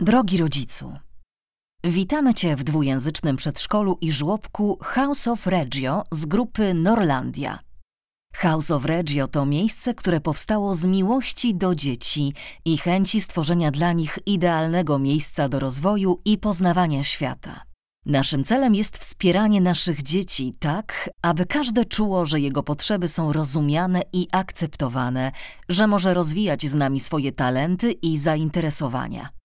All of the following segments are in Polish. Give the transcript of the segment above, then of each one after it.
Drogi rodzicu, witamy Cię w dwujęzycznym przedszkolu i żłobku House of Reggio z grupy Norlandia. House of Reggio to miejsce, które powstało z miłości do dzieci i chęci stworzenia dla nich idealnego miejsca do rozwoju i poznawania świata. Naszym celem jest wspieranie naszych dzieci tak, aby każde czuło, że jego potrzeby są rozumiane i akceptowane, że może rozwijać z nami swoje talenty i zainteresowania.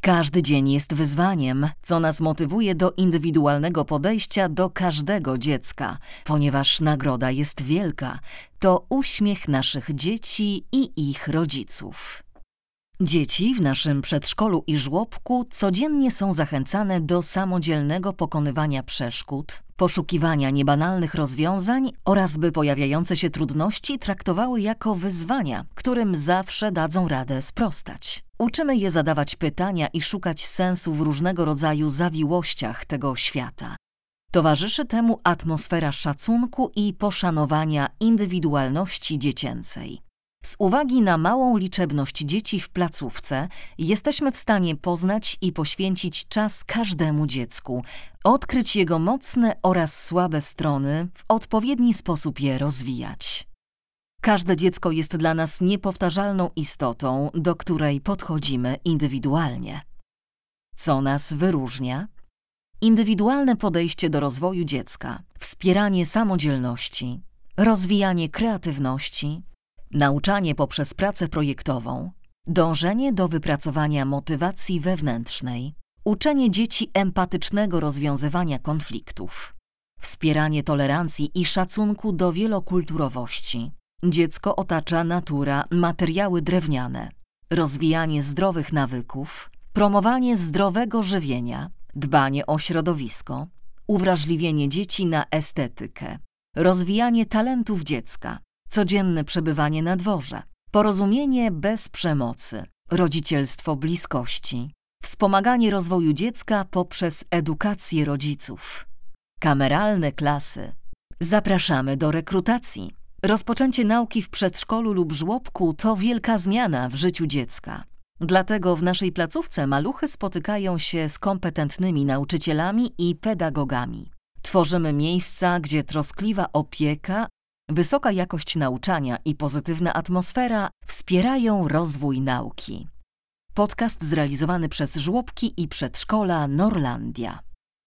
Każdy dzień jest wyzwaniem, co nas motywuje do indywidualnego podejścia do każdego dziecka, ponieważ nagroda jest wielka to uśmiech naszych dzieci i ich rodziców. Dzieci w naszym przedszkolu i żłobku codziennie są zachęcane do samodzielnego pokonywania przeszkód, poszukiwania niebanalnych rozwiązań oraz by pojawiające się trudności traktowały jako wyzwania, którym zawsze dadzą radę sprostać. Uczymy je zadawać pytania i szukać sensu w różnego rodzaju zawiłościach tego świata. Towarzyszy temu atmosfera szacunku i poszanowania indywidualności dziecięcej. Z uwagi na małą liczebność dzieci w placówce, jesteśmy w stanie poznać i poświęcić czas każdemu dziecku, odkryć jego mocne oraz słabe strony, w odpowiedni sposób je rozwijać. Każde dziecko jest dla nas niepowtarzalną istotą, do której podchodzimy indywidualnie. Co nas wyróżnia? Indywidualne podejście do rozwoju dziecka, wspieranie samodzielności, rozwijanie kreatywności, nauczanie poprzez pracę projektową, dążenie do wypracowania motywacji wewnętrznej, uczenie dzieci empatycznego rozwiązywania konfliktów, wspieranie tolerancji i szacunku do wielokulturowości. Dziecko otacza natura, materiały drewniane, rozwijanie zdrowych nawyków, promowanie zdrowego żywienia, dbanie o środowisko, uwrażliwienie dzieci na estetykę, rozwijanie talentów dziecka, codzienne przebywanie na dworze, porozumienie bez przemocy, rodzicielstwo bliskości, wspomaganie rozwoju dziecka poprzez edukację rodziców, kameralne klasy. Zapraszamy do rekrutacji. Rozpoczęcie nauki w przedszkolu lub żłobku to wielka zmiana w życiu dziecka. Dlatego w naszej placówce maluchy spotykają się z kompetentnymi nauczycielami i pedagogami. Tworzymy miejsca, gdzie troskliwa opieka Wysoka jakość nauczania i pozytywna atmosfera wspierają rozwój nauki. Podcast zrealizowany przez żłobki i przedszkola Norlandia.